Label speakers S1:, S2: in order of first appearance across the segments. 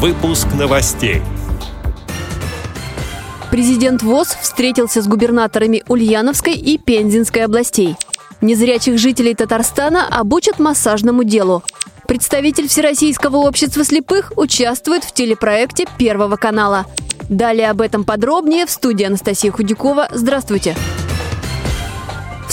S1: Выпуск новостей.
S2: Президент ВОЗ встретился с губернаторами Ульяновской и Пензенской областей. Незрячих жителей Татарстана обучат массажному делу. Представитель Всероссийского общества слепых участвует в телепроекте Первого канала. Далее об этом подробнее в студии Анастасия Худякова. Здравствуйте. Здравствуйте.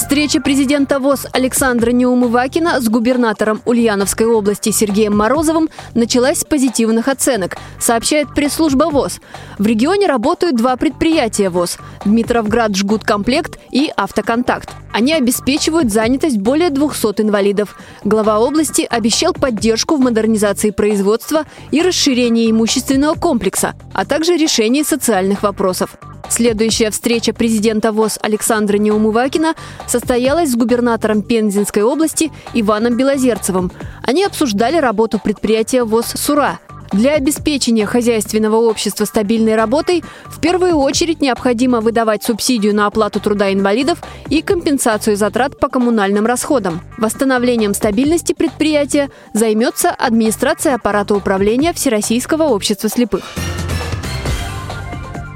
S2: Встреча президента ВОЗ Александра Неумывакина с губернатором Ульяновской области Сергеем Морозовым началась с позитивных оценок, сообщает пресс-служба ВОЗ. В регионе работают два предприятия ВОЗ – Дмитровград Жгуткомплект и Автоконтакт. Они обеспечивают занятость более 200 инвалидов. Глава области обещал поддержку в модернизации производства и расширении имущественного комплекса, а также решении социальных вопросов. Следующая встреча президента ВОЗ Александра Неумывакина состоялась с губернатором Пензенской области Иваном Белозерцевым. Они обсуждали работу предприятия ВОЗ «Сура», для обеспечения хозяйственного общества стабильной работой в первую очередь необходимо выдавать субсидию на оплату труда инвалидов и компенсацию затрат по коммунальным расходам. Восстановлением стабильности предприятия займется администрация аппарата управления Всероссийского общества слепых.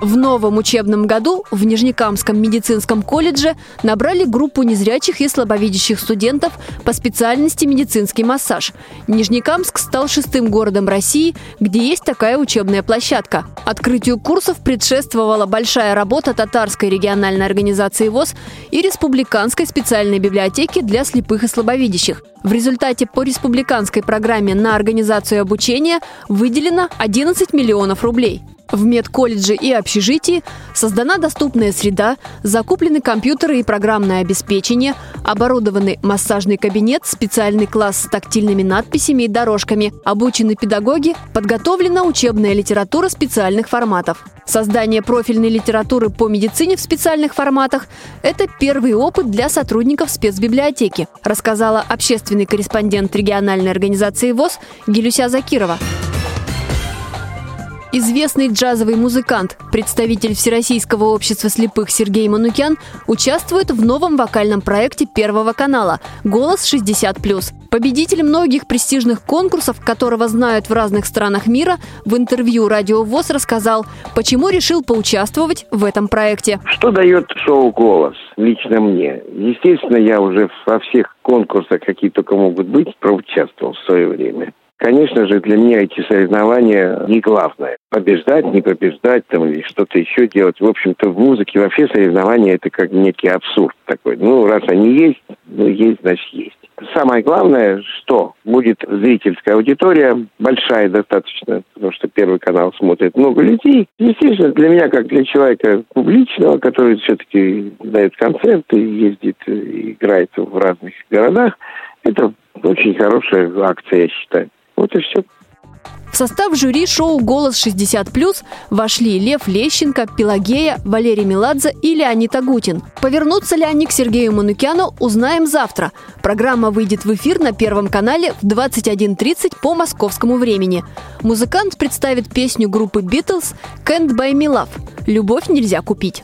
S2: В новом учебном году в Нижнекамском медицинском колледже набрали группу незрячих и слабовидящих студентов по специальности медицинский массаж. Нижнекамск стал шестым городом России, где есть такая учебная площадка. Открытию курсов предшествовала большая работа татарской региональной организации ВОЗ и республиканской специальной библиотеки для слепых и слабовидящих. В результате по республиканской программе на организацию обучения выделено 11 миллионов рублей. В медколледже и общежитии создана доступная среда, закуплены компьютеры и программное обеспечение, оборудованный массажный кабинет, специальный класс с тактильными надписями и дорожками, обучены педагоги, подготовлена учебная литература специальных форматов. Создание профильной литературы по медицине в специальных форматах – это первый опыт для сотрудников спецбиблиотеки, рассказала общественный корреспондент региональной организации ВОЗ Гелюся Закирова. Известный джазовый музыкант, представитель Всероссийского общества слепых Сергей Манукян участвует в новом вокальном проекте Первого канала «Голос 60+.» Победитель многих престижных конкурсов, которого знают в разных странах мира, в интервью «Радио ВОЗ» рассказал, почему решил поучаствовать в этом проекте.
S3: Что дает шоу «Голос» лично мне? Естественно, я уже во всех конкурсах, какие только могут быть, проучаствовал в свое время. Конечно же, для меня эти соревнования не главное. Побеждать, не побеждать там или что-то еще делать. В общем-то, в музыке вообще соревнования это как некий абсурд такой. Ну, раз они есть, ну, есть, значит, есть. Самое главное, что будет зрительская аудитория, большая достаточно, потому что Первый канал смотрит много людей. Естественно, для меня, как для человека публичного, который все-таки дает концерты, ездит, играет в разных городах, это очень хорошая акция, я считаю. Вот и все.
S2: В состав жюри шоу «Голос 60+,» вошли Лев Лещенко, Пелагея, Валерий Меладзе и Леонид Агутин. Повернутся ли они к Сергею Манукяну, узнаем завтра. Программа выйдет в эфир на Первом канале в 21.30 по московскому времени. Музыкант представит песню группы «Битлз» «Can't Buy Me Love» «Любовь нельзя купить».